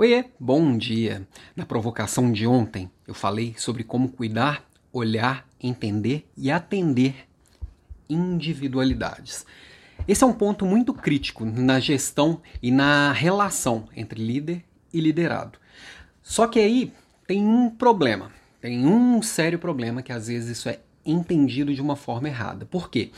Oiê, bom dia! Na provocação de ontem, eu falei sobre como cuidar, olhar, entender e atender individualidades. Esse é um ponto muito crítico na gestão e na relação entre líder e liderado. Só que aí tem um problema, tem um sério problema que às vezes isso é entendido de uma forma errada. Por quê?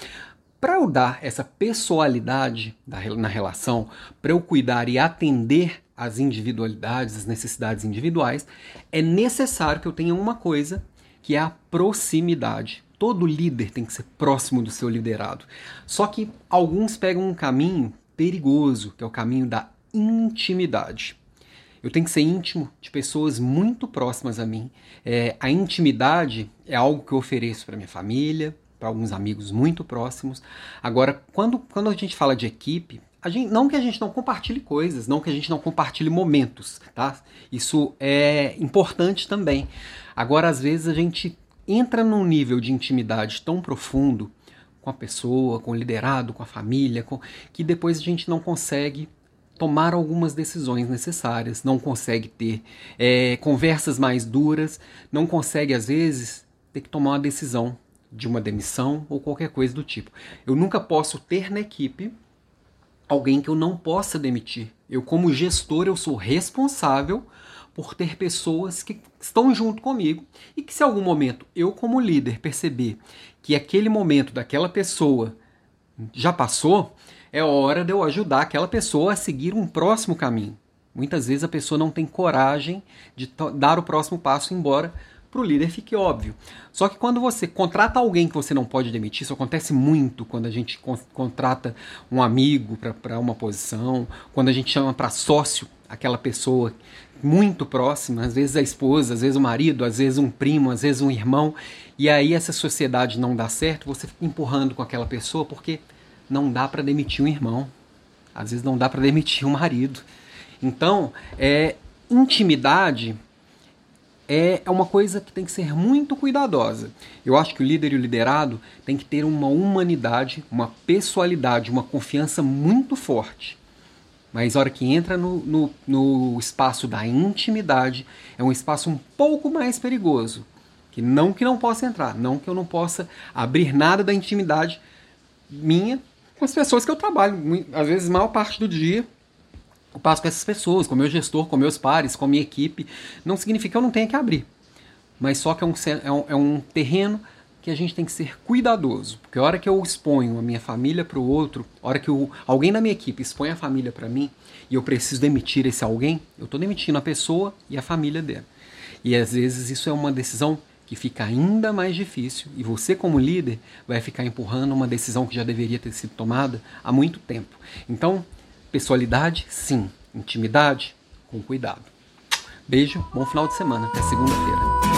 Para eu dar essa pessoalidade na relação, para eu cuidar e atender as individualidades, as necessidades individuais, é necessário que eu tenha uma coisa que é a proximidade. Todo líder tem que ser próximo do seu liderado. Só que alguns pegam um caminho perigoso, que é o caminho da intimidade. Eu tenho que ser íntimo de pessoas muito próximas a mim. É, a intimidade é algo que eu ofereço para minha família, para alguns amigos muito próximos. Agora, quando, quando a gente fala de equipe, Gente, não que a gente não compartilhe coisas, não que a gente não compartilhe momentos, tá? Isso é importante também. Agora, às vezes, a gente entra num nível de intimidade tão profundo com a pessoa, com o liderado, com a família, com... que depois a gente não consegue tomar algumas decisões necessárias, não consegue ter é, conversas mais duras, não consegue, às vezes, ter que tomar uma decisão de uma demissão ou qualquer coisa do tipo. Eu nunca posso ter na equipe alguém que eu não possa demitir. Eu, como gestor, eu sou responsável por ter pessoas que estão junto comigo e que se algum momento eu como líder perceber que aquele momento daquela pessoa já passou, é hora de eu ajudar aquela pessoa a seguir um próximo caminho. Muitas vezes a pessoa não tem coragem de dar o próximo passo embora para o líder fique óbvio. Só que quando você contrata alguém que você não pode demitir, isso acontece muito quando a gente con contrata um amigo para uma posição, quando a gente chama para sócio aquela pessoa muito próxima, às vezes a esposa, às vezes o marido, às vezes um primo, às vezes um irmão, e aí essa sociedade não dá certo, você fica empurrando com aquela pessoa porque não dá para demitir um irmão, às vezes não dá para demitir um marido. Então, é intimidade é uma coisa que tem que ser muito cuidadosa. Eu acho que o líder e o liderado tem que ter uma humanidade, uma pessoalidade, uma confiança muito forte. Mas a hora que entra no, no, no espaço da intimidade, é um espaço um pouco mais perigoso. Que não que não possa entrar, não que eu não possa abrir nada da intimidade minha com as pessoas que eu trabalho. Às vezes, maior parte do dia, eu passo com essas pessoas, com o meu gestor, com meus pares, com a minha equipe. Não significa que eu não tenha que abrir. Mas só que é um, é um, é um terreno que a gente tem que ser cuidadoso. Porque a hora que eu exponho a minha família para o outro, a hora que eu, alguém da minha equipe expõe a família para mim e eu preciso demitir esse alguém, eu estou demitindo a pessoa e a família dela. E às vezes isso é uma decisão que fica ainda mais difícil e você como líder vai ficar empurrando uma decisão que já deveria ter sido tomada há muito tempo. Então, Pessoalidade, sim. Intimidade, com cuidado. Beijo, bom final de semana. Até segunda-feira.